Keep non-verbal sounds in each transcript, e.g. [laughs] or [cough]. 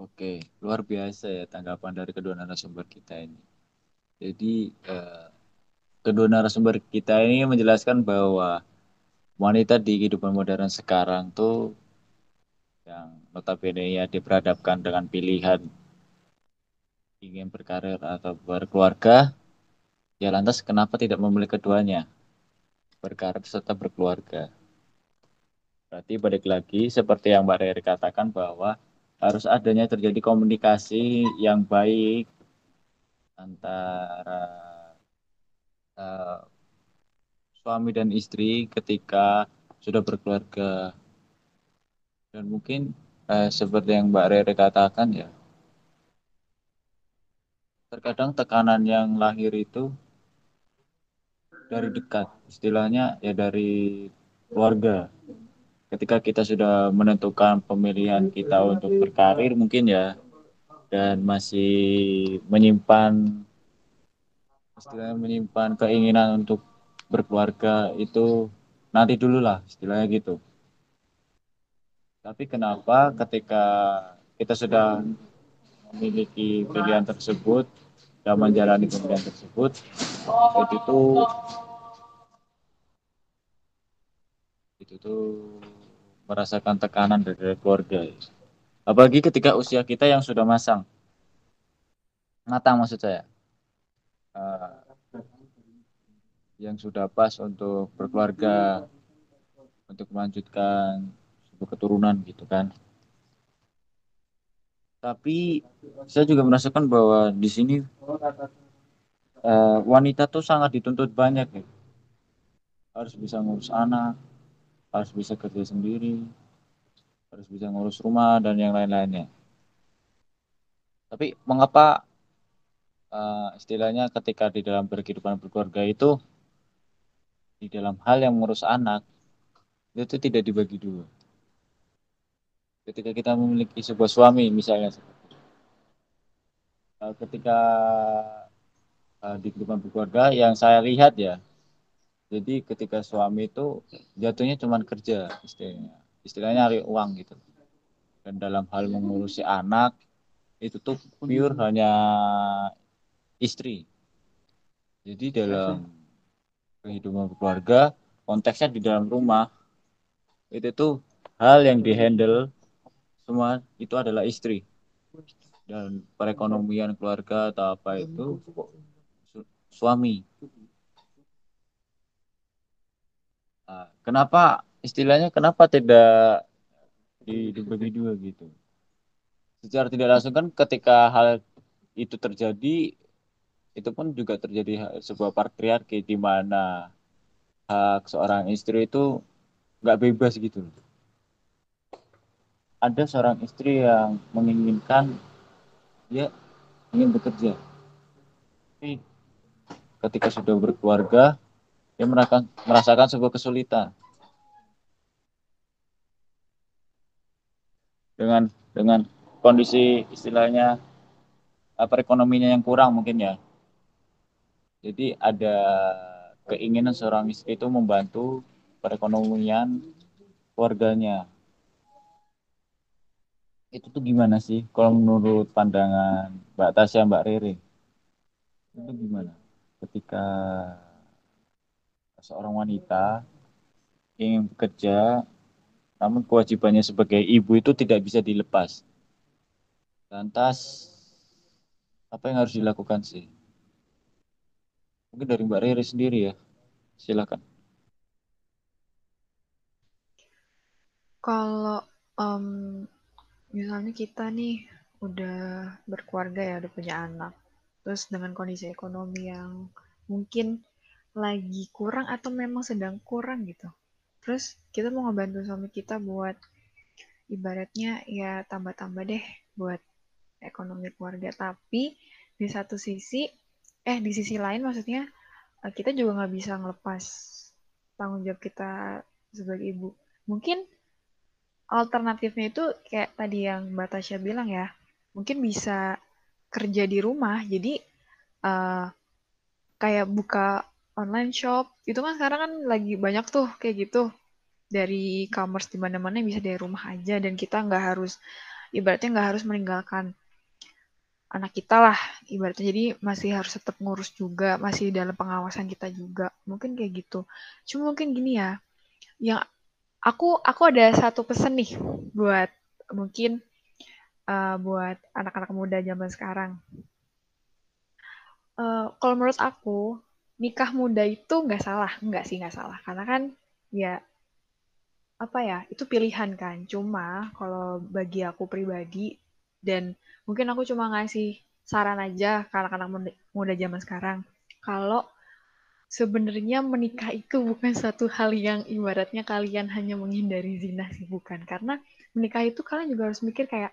Oke, luar biasa ya tanggapan dari kedua narasumber kita ini. Jadi eh, kedua narasumber kita ini menjelaskan bahwa wanita di kehidupan modern sekarang tuh yang notabene ya diperhadapkan dengan pilihan ingin berkarir atau berkeluarga, ya lantas kenapa tidak memilih keduanya, berkarir serta berkeluarga. Berarti balik lagi seperti yang Mbak Rere katakan bahwa harus adanya terjadi komunikasi yang baik antara uh, suami dan istri ketika sudah berkeluarga. Dan mungkin uh, seperti yang Mbak Rere katakan ya, terkadang tekanan yang lahir itu dari dekat, istilahnya ya dari keluarga. Ketika kita sudah menentukan pemilihan kita untuk berkarir mungkin ya, dan masih menyimpan istilahnya menyimpan keinginan untuk berkeluarga itu nanti dulu lah istilahnya gitu. Tapi kenapa ketika kita sudah memiliki pilihan tersebut dan menjalani pilihan tersebut itu itu tuh merasakan tekanan dari keluarga. Apalagi ketika usia kita yang sudah masang. Matang maksud saya. Uh, yang sudah pas untuk berkeluarga untuk melanjutkan sebuah keturunan gitu kan. Tapi saya juga merasakan bahwa di sini uh, wanita tuh sangat dituntut banyak ya. Harus bisa ngurus anak, harus bisa kerja sendiri, harus bisa ngurus rumah dan yang lain-lainnya. Tapi mengapa uh, istilahnya ketika di dalam berkehidupan berkeluarga itu di dalam hal yang mengurus anak itu tidak dibagi dua ketika kita memiliki sebuah suami misalnya uh, ketika uh, di kehidupan berkeluarga yang saya lihat ya jadi ketika suami itu jatuhnya cuma kerja istilahnya. Istilahnya nyari uang gitu. Dan dalam hal mengurusi anak itu tuh pure hanya istri. Jadi dalam kehidupan berkeluarga konteksnya di dalam rumah itu tuh hal yang dihandle semua itu adalah istri. Dan perekonomian keluarga atau apa itu su suami nah, kenapa istilahnya kenapa tidak dibagi dua gitu secara tidak langsung kan ketika hal itu terjadi itu pun juga terjadi sebuah patriarki di mana hak seorang istri itu nggak bebas gitu ada seorang istri yang menginginkan dia ingin bekerja. Tapi ketika sudah berkeluarga, dia merasakan, merasakan sebuah kesulitan. Dengan dengan kondisi istilahnya perekonomiannya yang kurang mungkin ya. Jadi ada keinginan seorang istri itu membantu perekonomian keluarganya itu tuh gimana sih kalau menurut pandangan Mbak Tasya Mbak Rere itu gimana ketika seorang wanita ingin bekerja namun kewajibannya sebagai ibu itu tidak bisa dilepas. Lantas apa yang harus dilakukan sih? Mungkin dari Mbak Rere sendiri ya. Silakan. Kalau um, misalnya kita nih udah berkeluarga ya, udah punya anak, terus dengan kondisi ekonomi yang mungkin lagi kurang atau memang sedang kurang gitu. Terus kita mau ngebantu suami kita buat ibaratnya ya tambah-tambah deh buat ekonomi keluarga. Tapi di satu sisi, eh di sisi lain maksudnya eh, kita juga nggak bisa ngelepas tanggung jawab kita sebagai ibu. Mungkin alternatifnya itu kayak tadi yang Mbak Tasya bilang ya, mungkin bisa kerja di rumah. Jadi uh, kayak buka online shop, itu kan sekarang kan lagi banyak tuh kayak gitu. Dari e-commerce di mana-mana bisa dari rumah aja. Dan kita nggak harus ibaratnya nggak harus meninggalkan anak kita lah ibaratnya. Jadi masih harus tetap ngurus juga masih dalam pengawasan kita juga. Mungkin kayak gitu. Cuma mungkin gini ya yang aku aku ada satu pesan nih buat mungkin uh, buat anak-anak muda zaman sekarang. Uh, kalau menurut aku nikah muda itu nggak salah nggak sih nggak salah karena kan ya apa ya itu pilihan kan cuma kalau bagi aku pribadi dan mungkin aku cuma ngasih saran aja ke anak-anak muda, zaman sekarang. Kalau sebenarnya menikah itu bukan satu hal yang ibaratnya kalian hanya menghindari zina sih, bukan. Karena menikah itu kalian juga harus mikir kayak,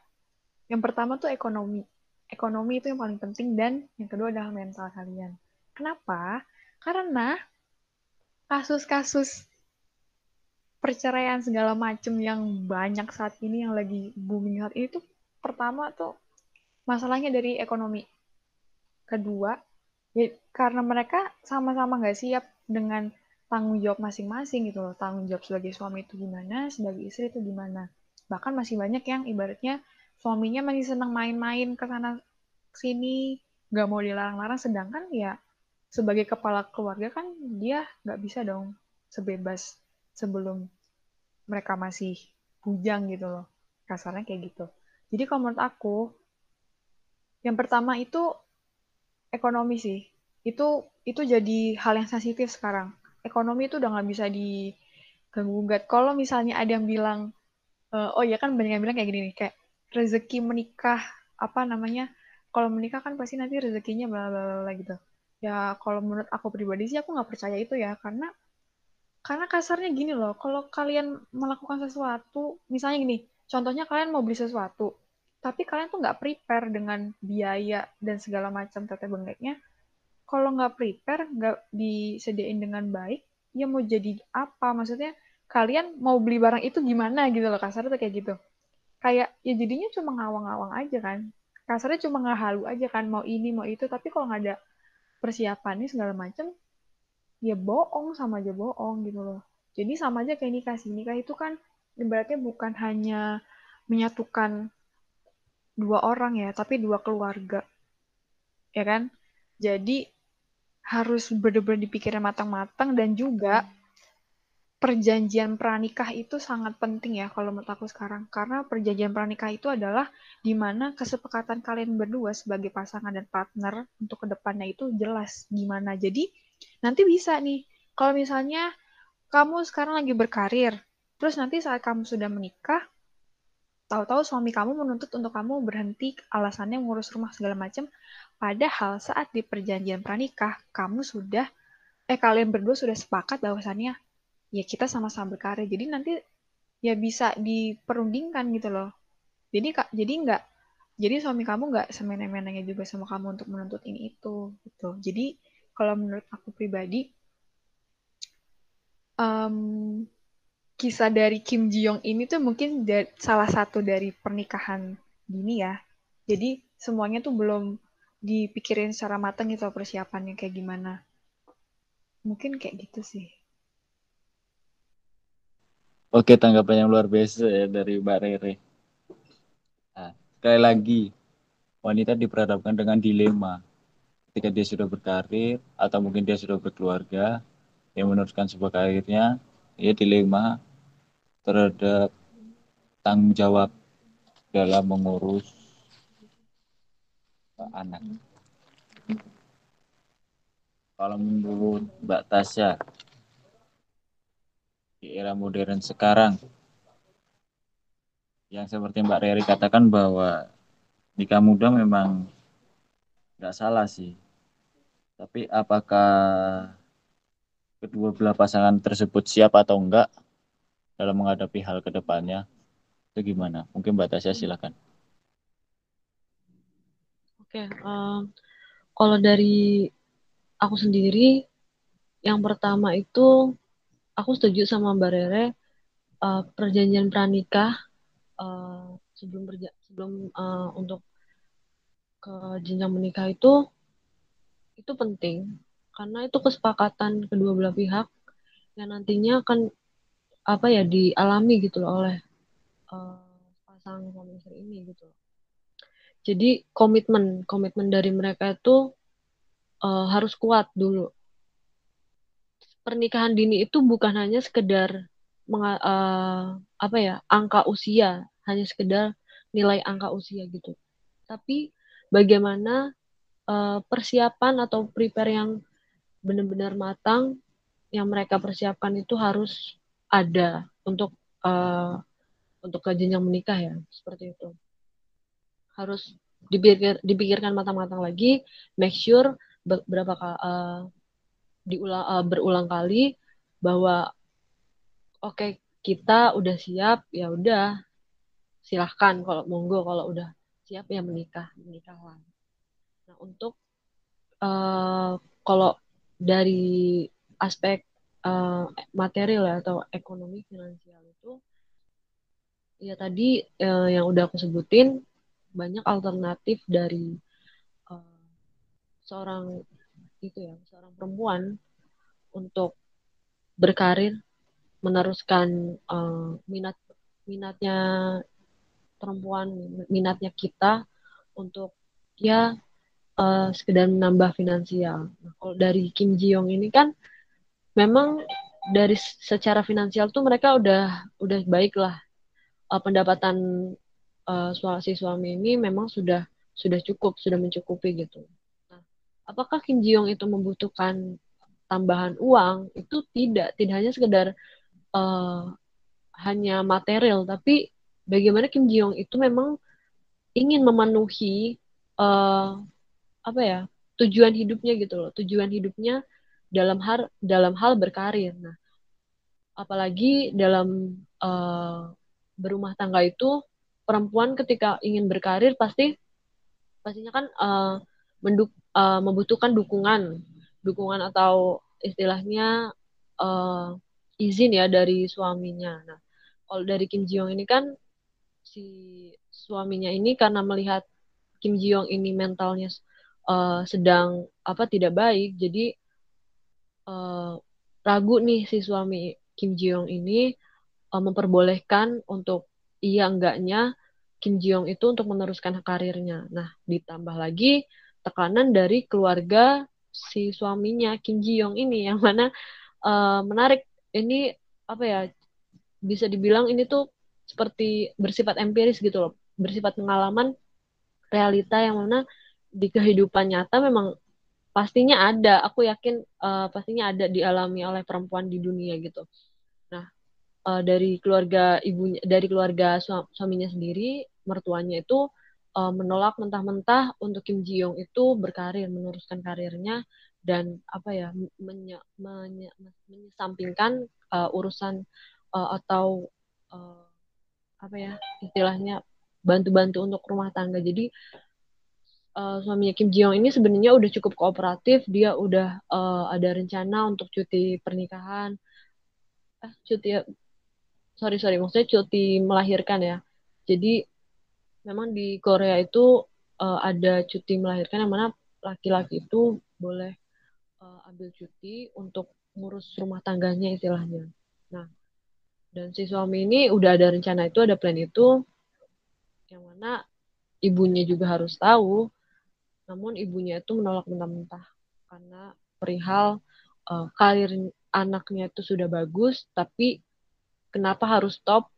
yang pertama tuh ekonomi. Ekonomi itu yang paling penting dan yang kedua adalah mental kalian. Kenapa? Karena kasus-kasus perceraian segala macem yang banyak saat ini yang lagi booming saat ini tuh pertama tuh masalahnya dari ekonomi. Kedua, ya karena mereka sama-sama nggak siap dengan tanggung jawab masing-masing gitu loh. Tanggung jawab sebagai suami itu gimana, sebagai istri itu gimana. Bahkan masih banyak yang ibaratnya suaminya masih senang main-main ke sana sini, nggak mau dilarang-larang, sedangkan ya sebagai kepala keluarga kan dia nggak bisa dong sebebas sebelum mereka masih bujang gitu loh. Kasarnya kayak gitu. Jadi kalau menurut aku, yang pertama itu ekonomi sih. Itu itu jadi hal yang sensitif sekarang. Ekonomi itu udah nggak bisa diganggu gugat. Kalau misalnya ada yang bilang, e, oh ya kan banyak yang bilang kayak gini nih, kayak rezeki menikah apa namanya? Kalau menikah kan pasti nanti rezekinya bla bla bla gitu. Ya kalau menurut aku pribadi sih aku nggak percaya itu ya karena karena kasarnya gini loh, kalau kalian melakukan sesuatu, misalnya gini, Contohnya kalian mau beli sesuatu, tapi kalian tuh nggak prepare dengan biaya dan segala macam tete bengeknya. Kalau nggak prepare, nggak disediain dengan baik, ya mau jadi apa? Maksudnya kalian mau beli barang itu gimana gitu loh, kasarnya tuh kayak gitu. Kayak ya jadinya cuma ngawang-ngawang aja kan. Kasarnya cuma ngahalu aja kan, mau ini, mau itu, tapi kalau nggak ada persiapannya segala macam, ya bohong sama aja bohong gitu loh. Jadi sama aja kayak nikah sih. Nikah itu kan ibaratnya bukan hanya menyatukan dua orang ya, tapi dua keluarga. Ya kan? Jadi harus benar-benar dipikirin matang-matang dan juga perjanjian pranikah itu sangat penting ya kalau menurut aku sekarang. Karena perjanjian pranikah itu adalah di mana kesepakatan kalian berdua sebagai pasangan dan partner untuk ke depannya itu jelas gimana. Jadi nanti bisa nih, kalau misalnya kamu sekarang lagi berkarir, Terus nanti saat kamu sudah menikah, tahu-tahu suami kamu menuntut untuk kamu berhenti alasannya ngurus rumah segala macam. Padahal saat di perjanjian pranikah, kamu sudah, eh kalian berdua sudah sepakat bahwasannya ya kita sama-sama berkarya. Jadi nanti ya bisa diperundingkan gitu loh. Jadi kak, jadi nggak, jadi suami kamu nggak semena-menanya juga sama kamu untuk menuntut ini itu gitu. Jadi kalau menurut aku pribadi, um, kisah dari Kim Ji Young ini tuh mungkin salah satu dari pernikahan dini ya. Jadi semuanya tuh belum dipikirin secara matang gitu persiapannya kayak gimana. Mungkin kayak gitu sih. Oke, tanggapan yang luar biasa ya dari Mbak Rere. Nah, sekali lagi, wanita diperhadapkan dengan dilema. Ketika dia sudah berkarir, atau mungkin dia sudah berkeluarga, yang meneruskan sebuah karirnya, ya dilema terhadap tanggung jawab dalam mengurus anak. Kalau menurut Mbak Tasya, di era modern sekarang, yang seperti Mbak Reri katakan bahwa nikah muda memang nggak salah sih. Tapi apakah kedua belah pasangan tersebut siap atau enggak dalam menghadapi hal ke depannya itu gimana? Mungkin Mbak Tasya silakan. Oke, kalau dari aku sendiri, yang pertama itu aku setuju sama Mbak Rere uh, perjanjian pranikah uh, sebelum berja sebelum uh, untuk ke jenjang menikah itu itu penting karena itu kesepakatan kedua belah pihak yang nantinya akan apa ya dialami gitu loh oleh uh, sepasang suami istri ini gitu. Jadi komitmen komitmen dari mereka itu uh, harus kuat dulu. Pernikahan dini itu bukan hanya sekedar uh, apa ya angka usia, hanya sekedar nilai angka usia gitu. Tapi bagaimana uh, persiapan atau prepare yang benar-benar matang yang mereka persiapkan itu harus ada untuk uh, untuk jenjang menikah ya seperti itu harus dipikir, dipikirkan matang-matang lagi make sure berapa uh, diulang uh, berulang kali bahwa oke okay, kita udah siap ya udah silahkan kalau monggo kalau udah siap ya menikah menikahlah. Nah untuk uh, kalau dari aspek uh, material ya, atau ekonomi finansial itu ya tadi uh, yang udah aku sebutin banyak alternatif dari uh, seorang itu ya seorang perempuan untuk berkarir meneruskan uh, minat minatnya perempuan minatnya kita untuk ya uh, sekedar menambah finansial. Nah, kalau dari Kim Ji Young ini kan memang dari secara finansial tuh mereka udah udah baik lah uh, pendapatan uh, si suami ini memang sudah sudah cukup sudah mencukupi gitu. Apakah Kim Ji Young itu membutuhkan tambahan uang? Itu tidak tidak hanya sekedar uh, hanya material, tapi bagaimana Kim Ji Young itu memang ingin memenuhi uh, apa ya tujuan hidupnya gitu loh tujuan hidupnya dalam hal dalam hal berkarir. Nah, apalagi dalam uh, berumah tangga itu perempuan ketika ingin berkarir pasti pastinya kan uh, menduk, uh, membutuhkan dukungan, dukungan atau istilahnya uh, izin ya dari suaminya. Nah, kalau dari Kim Ji Young ini kan si suaminya ini karena melihat Kim Ji Young ini mentalnya uh, sedang apa tidak baik, jadi uh, ragu nih si suami Kim Ji Young ini uh, memperbolehkan untuk iya enggaknya Kim Ji Young itu untuk meneruskan karirnya. Nah, ditambah lagi tekanan dari keluarga si suaminya Kim Ji Young ini yang mana uh, menarik. Ini apa ya bisa dibilang ini tuh seperti bersifat empiris gitu loh. Bersifat pengalaman realita yang mana di kehidupan nyata memang pastinya ada. Aku yakin uh, pastinya ada dialami oleh perempuan di dunia gitu. Nah uh, dari keluarga ibunya dari keluarga suaminya sendiri mertuanya itu uh, menolak mentah-mentah untuk Kim Ji Young itu berkarir meneruskan karirnya dan apa ya menye, menye, menyesampingkan uh, urusan uh, atau uh, apa ya istilahnya bantu-bantu untuk rumah tangga. Jadi uh, suaminya Kim Ji Young ini sebenarnya udah cukup kooperatif. Dia udah uh, ada rencana untuk cuti pernikahan. Eh cuti sorry sorry maksudnya cuti melahirkan ya. Jadi memang di Korea itu uh, ada cuti melahirkan yang mana laki-laki itu boleh uh, ambil cuti untuk ngurus rumah tangganya istilahnya. Nah dan si suami ini udah ada rencana itu ada plan itu yang mana ibunya juga harus tahu namun ibunya itu menolak mentah-mentah karena perihal uh, karir anaknya itu sudah bagus, tapi kenapa harus stop?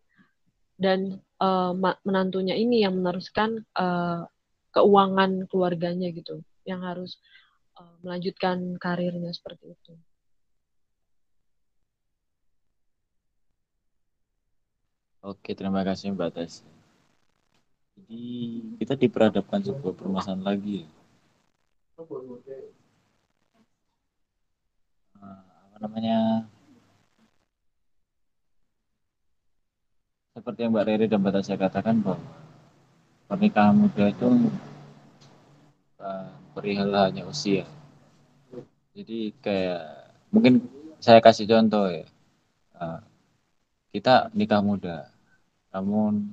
Dan uh, menantunya ini yang meneruskan uh, keuangan keluarganya gitu, yang harus uh, melanjutkan karirnya seperti itu. Oke, terima kasih Mbak Tes. Jadi kita diperhadapkan sebuah permasalahan lagi ya apa namanya seperti yang Mbak Riri dan Mbak Tasya katakan bahwa pernikahan muda itu perihal hanya usia. Jadi kayak mungkin saya kasih contoh ya. Kita nikah muda, namun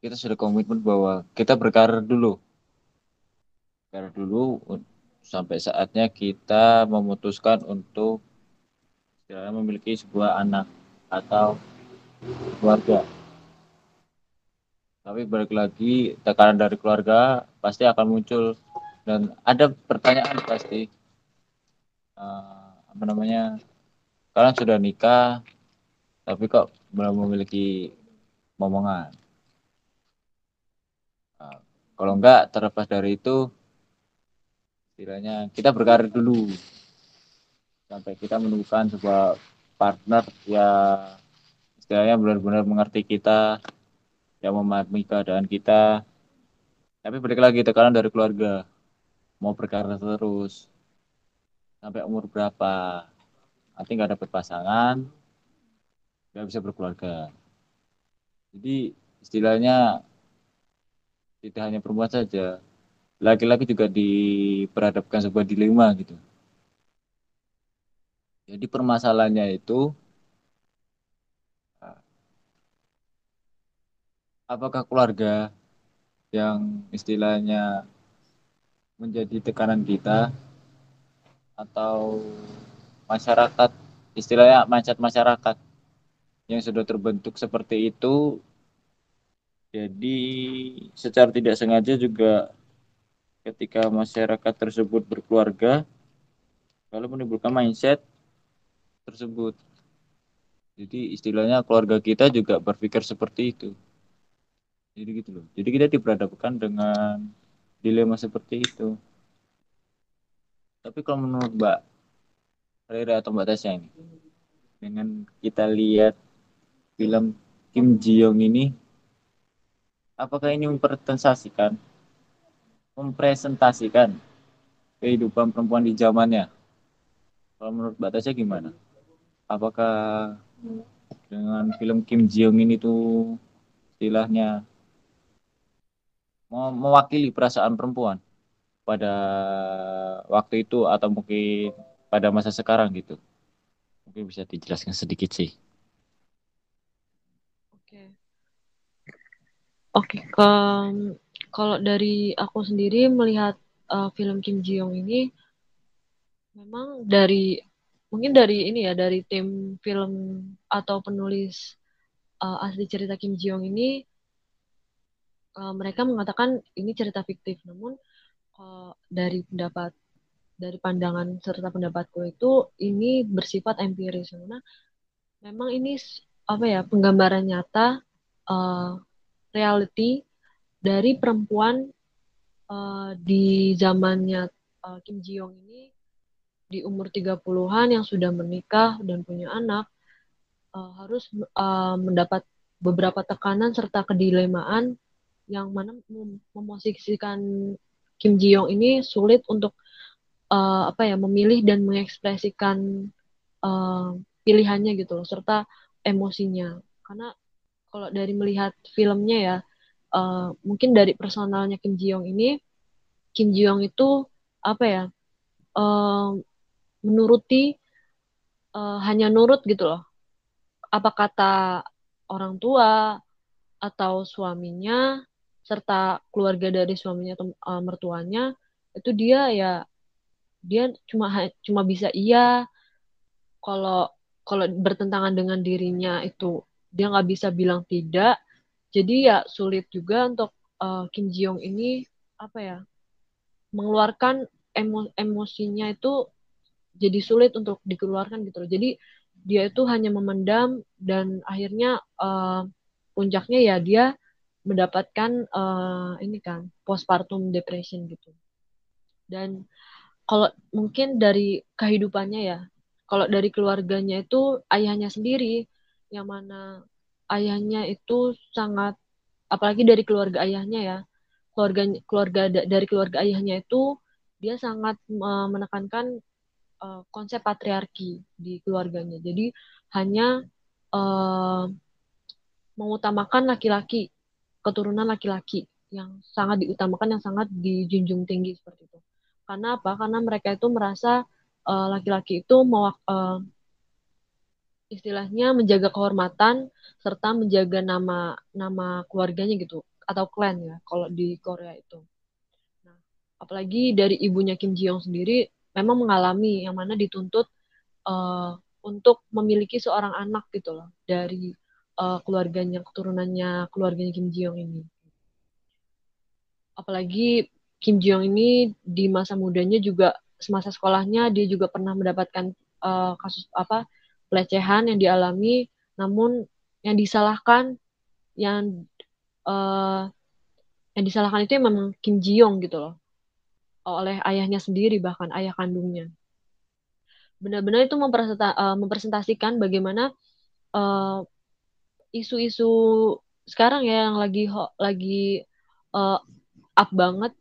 kita sudah komitmen bahwa kita berkarir dulu biar dulu sampai saatnya kita memutuskan untuk memiliki sebuah anak atau keluarga. tapi balik lagi tekanan dari keluarga pasti akan muncul. Dan ada pertanyaan pasti. Uh, apa namanya? Kalian sudah nikah tapi kok belum memiliki momongan? Uh, kalau enggak terlepas dari itu istilahnya kita berkarir dulu. Sampai kita menemukan sebuah partner yang istilahnya benar-benar mengerti kita yang memahami keadaan kita. Tapi balik lagi tekanan dari keluarga. Mau berkarir terus. Sampai umur berapa? Nanti nggak dapet pasangan nggak bisa berkeluarga. Jadi istilahnya tidak hanya perempuan saja laki-laki juga diperhadapkan sebuah dilema gitu. Jadi permasalahannya itu apakah keluarga yang istilahnya menjadi tekanan kita atau masyarakat istilahnya mindset masyarakat yang sudah terbentuk seperti itu jadi secara tidak sengaja juga ketika masyarakat tersebut berkeluarga kalau menimbulkan mindset tersebut. Jadi istilahnya keluarga kita juga berpikir seperti itu jadi gitu loh. Jadi kita diperhadapkan dengan dilema seperti itu. Tapi kalau menurut Mbak Rera atau Mbak Tasya ini dengan kita lihat film Kim Ji Young ini apakah ini mempresentasikan mempresentasikan kehidupan perempuan di zamannya? Kalau menurut Mbak Tasya gimana? Apakah dengan film Kim Ji Young ini tuh istilahnya mewakili perasaan perempuan pada waktu itu atau mungkin pada masa sekarang gitu. Mungkin bisa dijelaskan sedikit sih. Oke. Oke, ke kalau dari aku sendiri melihat uh, film Kim Ji Young ini memang dari mungkin dari ini ya dari tim film atau penulis uh, asli cerita Kim Ji Young ini uh, mereka mengatakan ini cerita fiktif, namun uh, dari pendapat dari pandangan serta pendapatku itu ini bersifat empiris. Karena memang ini apa ya penggambaran nyata uh, reality dari perempuan uh, di zamannya uh, Kim Ji Young ini di umur 30-an yang sudah menikah dan punya anak uh, harus uh, mendapat beberapa tekanan serta kedilemaan yang mana mem memosisikan Kim Ji Young ini sulit untuk uh, apa ya memilih dan mengekspresikan uh, pilihannya gitu loh serta emosinya. Karena kalau dari melihat filmnya ya uh, mungkin dari personalnya Kim Ji Young ini Kim Ji Young itu apa ya uh, menuruti uh, hanya nurut gitu loh. Apa kata orang tua atau suaminya serta keluarga dari suaminya atau uh, mertuanya itu dia ya dia cuma cuma bisa iya kalau kalau bertentangan dengan dirinya itu. Dia nggak bisa bilang tidak. Jadi ya sulit juga untuk uh, Kim Young ini apa ya mengeluarkan emo emosinya itu jadi sulit untuk dikeluarkan gitu loh. Jadi dia itu hanya memendam dan akhirnya uh, puncaknya ya dia mendapatkan uh, ini kan postpartum depression gitu. Dan kalau mungkin dari kehidupannya ya, kalau dari keluarganya itu ayahnya sendiri yang mana ayahnya itu sangat apalagi dari keluarga ayahnya ya. Keluarga keluarga dari keluarga ayahnya itu dia sangat uh, menekankan uh, konsep patriarki di keluarganya. Jadi hanya uh, mengutamakan laki-laki keturunan laki-laki yang sangat diutamakan, yang sangat dijunjung tinggi seperti itu. Karena apa? Karena mereka itu merasa eh, laki-laki uh, itu mau uh, istilahnya menjaga kehormatan serta menjaga nama nama keluarganya gitu atau klan ya kalau di Korea itu. Nah, apalagi dari ibunya Kim Ji Young sendiri memang mengalami yang mana dituntut uh, untuk memiliki seorang anak gitu loh dari uh, keluarganya keturunannya keluarganya Kim Ji Young ini. Apalagi Kim Ji Young ini di masa mudanya juga semasa sekolahnya dia juga pernah mendapatkan uh, kasus apa pelecehan yang dialami namun yang disalahkan yang uh, yang disalahkan itu memang Kim Ji Young gitu loh. Oleh ayahnya sendiri bahkan ayah kandungnya. Benar-benar itu mempresenta, uh, mempresentasikan bagaimana isu-isu sekarang ya yang lagi lagi uh, up banget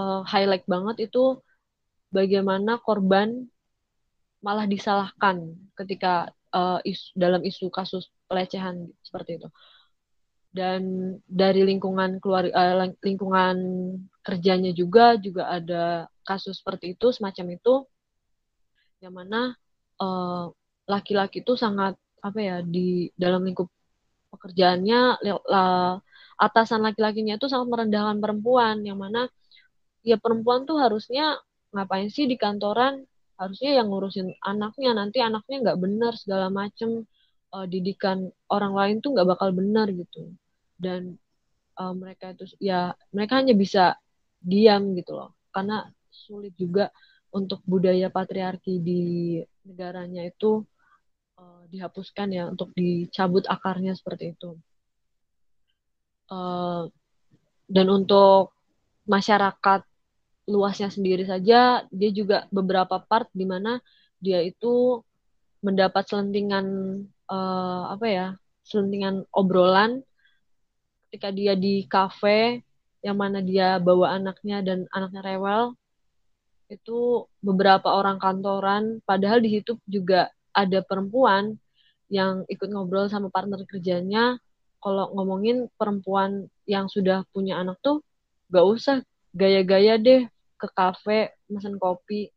uh, highlight banget itu bagaimana korban malah disalahkan ketika uh, isu, dalam isu kasus pelecehan seperti itu. Dan dari lingkungan keluar uh, lingkungan kerjanya juga juga ada kasus seperti itu semacam itu yang mana laki-laki uh, itu sangat apa ya di dalam lingkup pekerjaannya atasan laki-lakinya itu sangat merendahkan perempuan yang mana ya perempuan tuh harusnya ngapain sih di kantoran? Harusnya yang ngurusin anaknya nanti anaknya nggak benar segala macem. Uh, didikan orang lain tuh nggak bakal benar gitu. Dan uh, mereka itu ya mereka hanya bisa diam gitu loh. Karena sulit juga untuk budaya patriarki di negaranya itu dihapuskan ya untuk dicabut akarnya seperti itu. Uh, dan untuk masyarakat luasnya sendiri saja dia juga beberapa part di mana dia itu mendapat selentingan uh, apa ya selentingan obrolan ketika dia di kafe yang mana dia bawa anaknya dan anaknya rewel. Itu beberapa orang kantoran padahal di situ juga ada perempuan yang ikut ngobrol sama partner kerjanya kalau ngomongin perempuan yang sudah punya anak tuh gak usah gaya-gaya deh ke kafe mesen kopi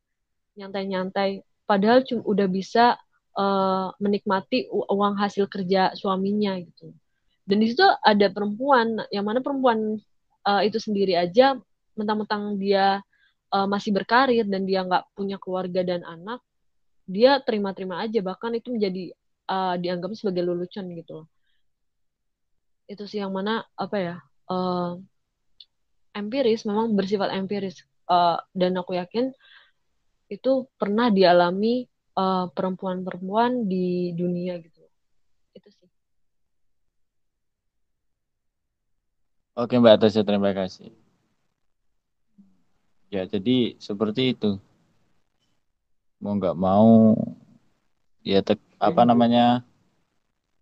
nyantai-nyantai. Padahal cuma udah bisa uh, menikmati uang hasil kerja suaminya gitu. Dan di situ ada perempuan yang mana perempuan uh, itu sendiri aja mentang-mentang dia uh, masih berkarir dan dia nggak punya keluarga dan anak dia terima-terima aja bahkan itu menjadi uh, dianggap sebagai lelucon gitu loh. Itu sih yang mana apa ya uh, empiris memang bersifat empiris. Uh, dan aku yakin itu pernah dialami perempuan eh, perempuan-perempuan di dunia gitu itu sih. Oke mbak Tasya terima kasih. Ya jadi seperti itu mau nggak mau ya tek, apa namanya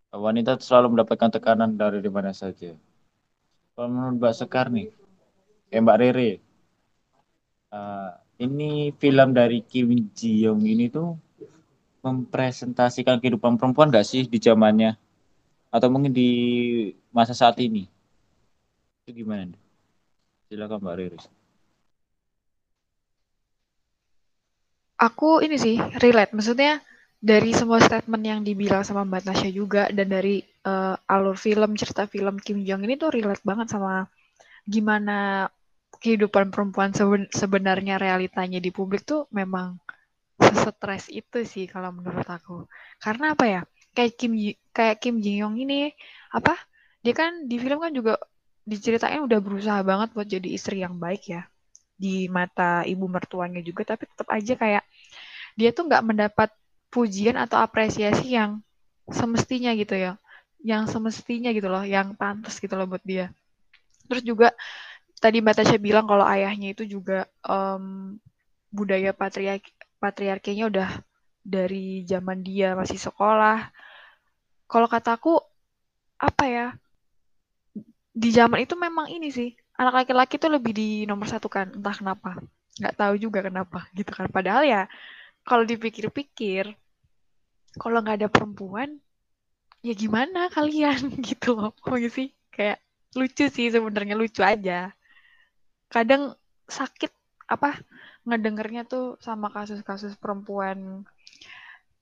wanita selalu mendapatkan tekanan dari di mana saja. Kalau menurut mbak Sekar nih eh mbak Rere uh, ini film dari Kim Ji Young ini tuh mempresentasikan kehidupan perempuan gak sih di zamannya? Atau mungkin di masa saat ini? Itu gimana silakan Mbak Riris aku ini sih relate maksudnya dari semua statement yang dibilang sama Mbak Tasya juga dan dari uh, alur film cerita film Kim Jong ini tuh relate banget sama gimana kehidupan perempuan sebenarnya realitanya di publik tuh memang stres itu sih kalau menurut aku. Karena apa ya? Kayak Kim kayak Kim Jin Yong ini apa? Dia kan di film kan juga diceritain udah berusaha banget buat jadi istri yang baik ya di mata ibu mertuanya juga tapi tetap aja kayak dia tuh nggak mendapat pujian atau apresiasi yang semestinya gitu ya yang semestinya gitu loh yang pantas gitu loh buat dia terus juga tadi Mbak Tasya bilang kalau ayahnya itu juga um, budaya patriarki patriarkinya udah dari zaman dia masih sekolah. Kalau kataku apa ya? Di zaman itu memang ini sih anak laki-laki tuh lebih di nomor satu kan entah kenapa. Nggak tahu juga kenapa gitu kan. Padahal ya kalau dipikir-pikir kalau nggak ada perempuan ya gimana kalian [laughs] gitu loh. Sih? Kayak lucu sih sebenarnya lucu aja. Kadang sakit apa ngedengernya tuh sama kasus-kasus perempuan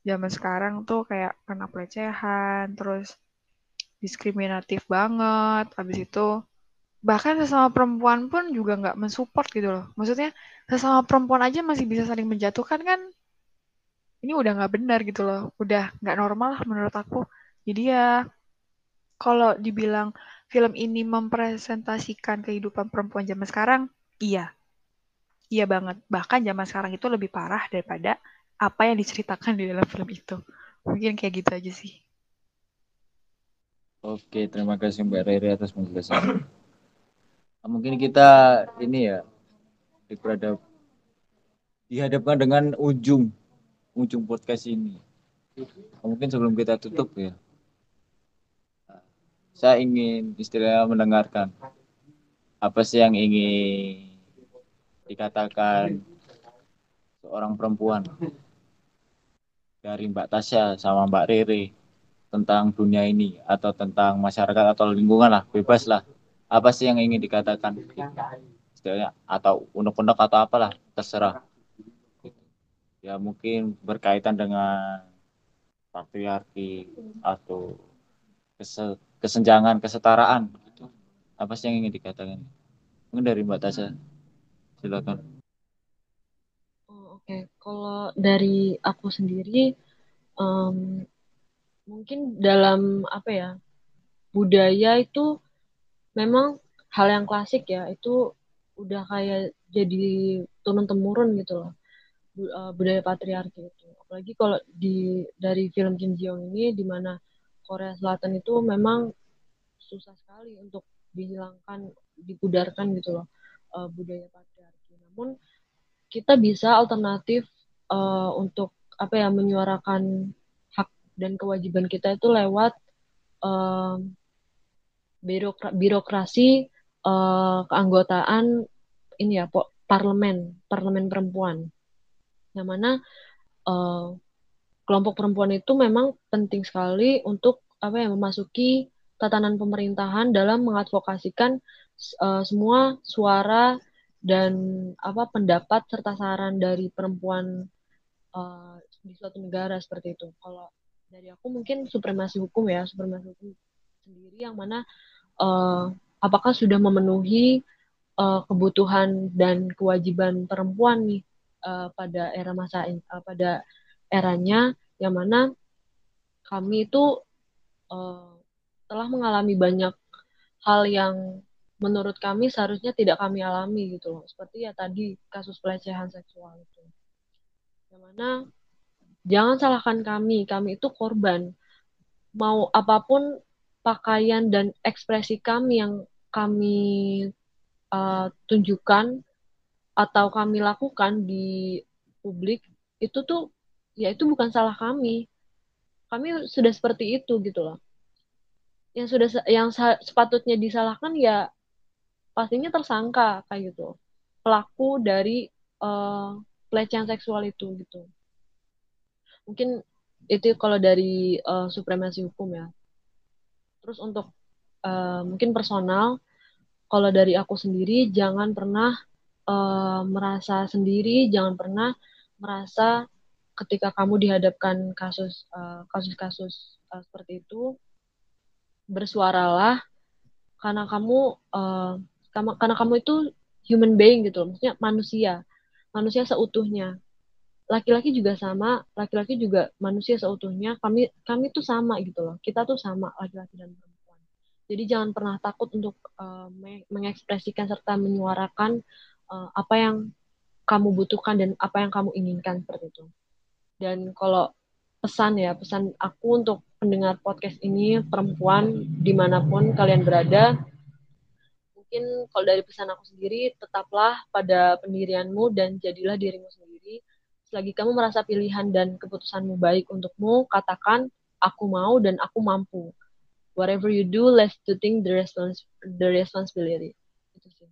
zaman sekarang tuh kayak kena pelecehan, terus diskriminatif banget, habis itu bahkan sesama perempuan pun juga nggak mensupport gitu loh. Maksudnya sesama perempuan aja masih bisa saling menjatuhkan kan? Ini udah nggak benar gitu loh, udah nggak normal lah menurut aku. Jadi ya kalau dibilang film ini mempresentasikan kehidupan perempuan zaman sekarang? Iya. Iya banget. Bahkan zaman sekarang itu lebih parah daripada apa yang diceritakan di dalam film itu. Mungkin kayak gitu aja sih. Oke, terima kasih Mbak Rere atas penjelasan. Mungkin kita ini ya diperadab dihadapkan dengan ujung ujung podcast ini. Mungkin sebelum kita tutup ya, saya ingin istilahnya mendengarkan. Apa sih yang ingin dikatakan seorang perempuan? Dari Mbak Tasya sama Mbak Rere tentang dunia ini atau tentang masyarakat atau lingkungan lah bebas lah apa sih yang ingin dikatakan? Istilahnya atau unek-unek atau apalah terserah. Ya mungkin berkaitan dengan patriarki atau kesenjangan kesetaraan. Gitu. apa sih yang ingin dikatakan? Mungkin dari mbak Tasya. Silakan. Oh, oke. Okay. kalau dari aku sendiri um, mungkin dalam apa ya budaya itu memang hal yang klasik ya itu udah kayak jadi turun temurun gitu loh eh, budaya patriarki itu apalagi kalau di dari film Kim Ji Young ini di mana Korea Selatan itu memang susah sekali untuk dihilangkan, dipudarkan gitu loh uh, budaya patriarki. Namun kita bisa alternatif uh, untuk apa ya menyuarakan hak dan kewajiban kita itu lewat uh, birokra birokrasi uh, keanggotaan ini ya parlemen parlemen perempuan yang mana uh, kelompok perempuan itu memang penting sekali untuk apa ya memasuki tatanan pemerintahan dalam mengadvokasikan uh, semua suara dan apa pendapat serta saran dari perempuan uh, di suatu negara seperti itu. Kalau dari aku mungkin supremasi hukum ya, supremasi hukum sendiri yang mana uh, apakah sudah memenuhi uh, kebutuhan dan kewajiban perempuan nih uh, pada era masa uh, pada eranya yang mana kami itu uh, telah mengalami banyak hal yang menurut kami seharusnya tidak kami alami gitu loh. Seperti ya tadi kasus pelecehan seksual itu. Yang mana jangan salahkan kami kami itu korban. Mau apa pun pakaian dan ekspresi kami yang kami uh, tunjukkan atau kami lakukan di publik itu tuh ya itu bukan salah kami. Kami sudah seperti itu gitu loh. Yang sudah yang sepatutnya disalahkan ya pastinya tersangka kayak gitu. Pelaku dari uh, pelecehan seksual itu gitu. Mungkin itu kalau dari uh, supremasi hukum ya terus untuk uh, mungkin personal kalau dari aku sendiri jangan pernah uh, merasa sendiri jangan pernah merasa ketika kamu dihadapkan kasus uh, kasus-kasus uh, seperti itu bersuaralah. Karena kamu uh, karena kamu itu human being gitu maksudnya manusia. Manusia seutuhnya laki-laki juga sama laki-laki juga manusia seutuhnya kami kami tuh sama gitu loh. Kita tuh sama laki-laki dan perempuan. Jadi jangan pernah takut untuk uh, mengekspresikan serta menyuarakan uh, apa yang kamu butuhkan dan apa yang kamu inginkan seperti itu. Dan kalau pesan ya, pesan aku untuk pendengar podcast ini, perempuan di mana pun kalian berada, mungkin kalau dari pesan aku sendiri, tetaplah pada pendirianmu dan jadilah dirimu sendiri. Selagi kamu merasa pilihan dan keputusanmu baik untukmu, katakan, aku mau dan aku mampu. Whatever you do, let's do think the, respons the responsibility. Itu sih.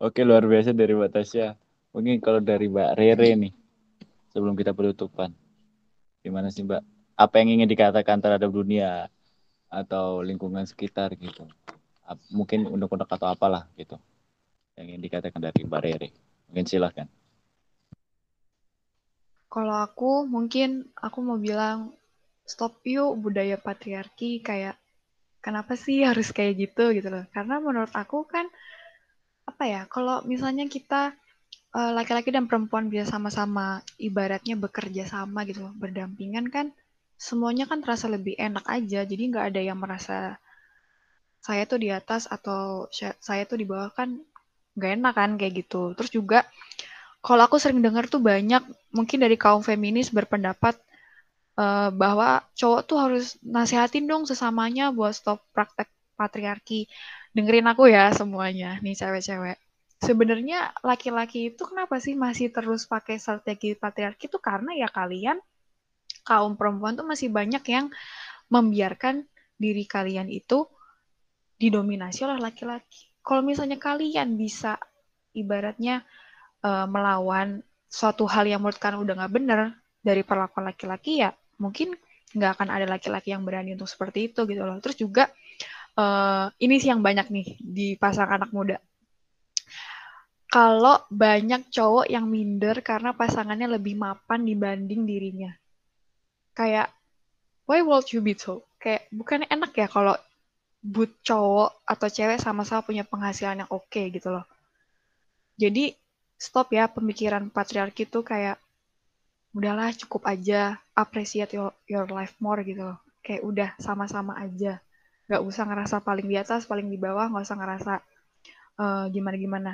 Oke, luar biasa dari Mbak Tasya. Mungkin kalau dari Mbak Rere nih, sebelum kita penutupan, gimana sih Mbak? Apa yang ingin dikatakan terhadap dunia atau lingkungan sekitar gitu? Mungkin undang-undang atau apalah gitu yang ingin dikatakan dari Mbak Rere. Mungkin silahkan. Kalau aku mungkin aku mau bilang stop yuk budaya patriarki kayak kenapa sih harus kayak gitu gitu loh. Karena menurut aku kan apa ya kalau misalnya kita laki laki-laki dan perempuan bisa sama-sama ibaratnya bekerja sama gitu loh, berdampingan kan semuanya kan terasa lebih enak aja. Jadi nggak ada yang merasa saya tuh di atas atau saya tuh di bawah kan nggak enak kan kayak gitu. Terus juga kalau aku sering dengar tuh banyak mungkin dari kaum feminis berpendapat uh, bahwa cowok tuh harus nasehatin dong sesamanya buat stop praktek patriarki. Dengerin aku ya semuanya nih cewek-cewek. Sebenarnya laki-laki itu kenapa sih masih terus pakai strategi patriarki itu karena ya kalian kaum perempuan tuh masih banyak yang membiarkan diri kalian itu didominasi oleh laki-laki. Kalau misalnya kalian bisa ibaratnya uh, melawan suatu hal yang menurut kalian udah nggak bener dari perlakuan laki-laki ya mungkin nggak akan ada laki-laki yang berani untuk seperti itu gitu loh. Terus juga uh, ini sih yang banyak nih di pasang anak muda. Kalau banyak cowok yang minder karena pasangannya lebih mapan dibanding dirinya. Kayak, why would you be so? Kayak, bukannya enak ya kalau but cowok atau cewek sama-sama punya penghasilan yang oke okay, gitu loh. Jadi, stop ya pemikiran patriarki tuh kayak, udahlah cukup aja appreciate your, your life more gitu loh. Kayak udah sama-sama aja. Nggak usah ngerasa paling di atas paling di bawah nggak usah ngerasa uh, gimana gimana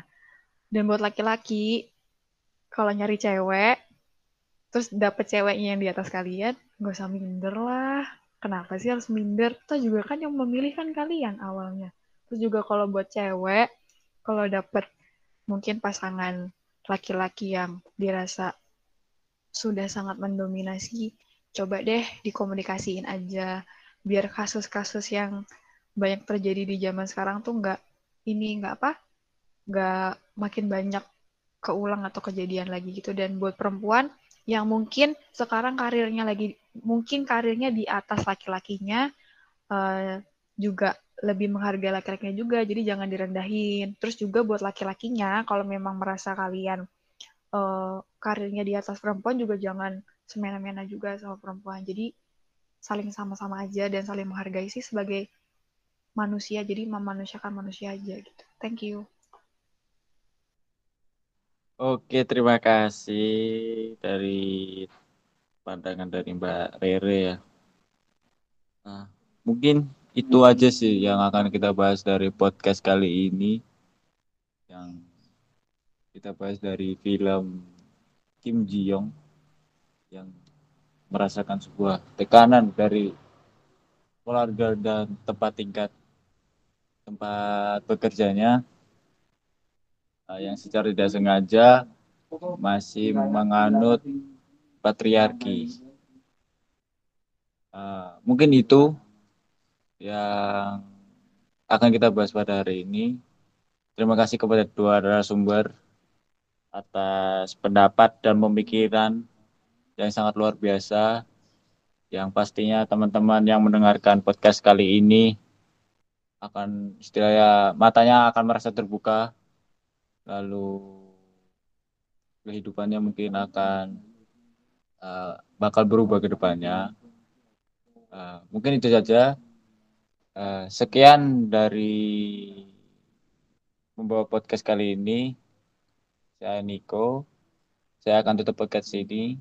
dan buat laki-laki kalau nyari cewek terus dapet ceweknya yang di atas kalian nggak usah minder lah kenapa sih harus minder? Toh juga kan yang memilih kan kalian awalnya. Terus juga kalau buat cewek kalau dapet mungkin pasangan laki-laki yang dirasa sudah sangat mendominasi, coba deh dikomunikasiin aja. Biar kasus-kasus yang banyak terjadi di zaman sekarang tuh nggak ini nggak apa nggak makin banyak keulang atau kejadian lagi gitu. Dan buat perempuan yang mungkin sekarang karirnya lagi mungkin karirnya di atas laki-lakinya uh, juga lebih menghargai laki-lakinya juga jadi jangan direndahin terus juga buat laki-lakinya kalau memang merasa kalian uh, karirnya di atas perempuan juga jangan semena-mena juga sama perempuan. Jadi saling sama-sama aja dan saling menghargai sih sebagai manusia. Jadi memanusiakan manusia aja gitu. Thank you. Oke, terima kasih dari pandangan dari Mbak Rere ya. Nah, mungkin itu aja sih yang akan kita bahas dari podcast kali ini. Yang kita bahas dari film Kim Ji Young yang merasakan sebuah tekanan dari keluarga dan tempat tingkat tempat bekerjanya yang secara tidak sengaja masih menganut patriarki. Uh, mungkin itu yang akan kita bahas pada hari ini. Terima kasih kepada dua narasumber atas pendapat dan pemikiran yang sangat luar biasa yang pastinya teman-teman yang mendengarkan podcast kali ini akan istilahnya matanya akan merasa terbuka lalu kehidupannya mungkin akan uh, bakal berubah ke depannya uh, mungkin itu saja uh, sekian dari membawa podcast kali ini saya Niko. Saya akan tutup podcast ini.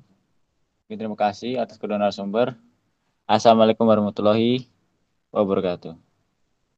Terima kasih atas kedua narasumber. Assalamualaikum warahmatullahi wabarakatuh.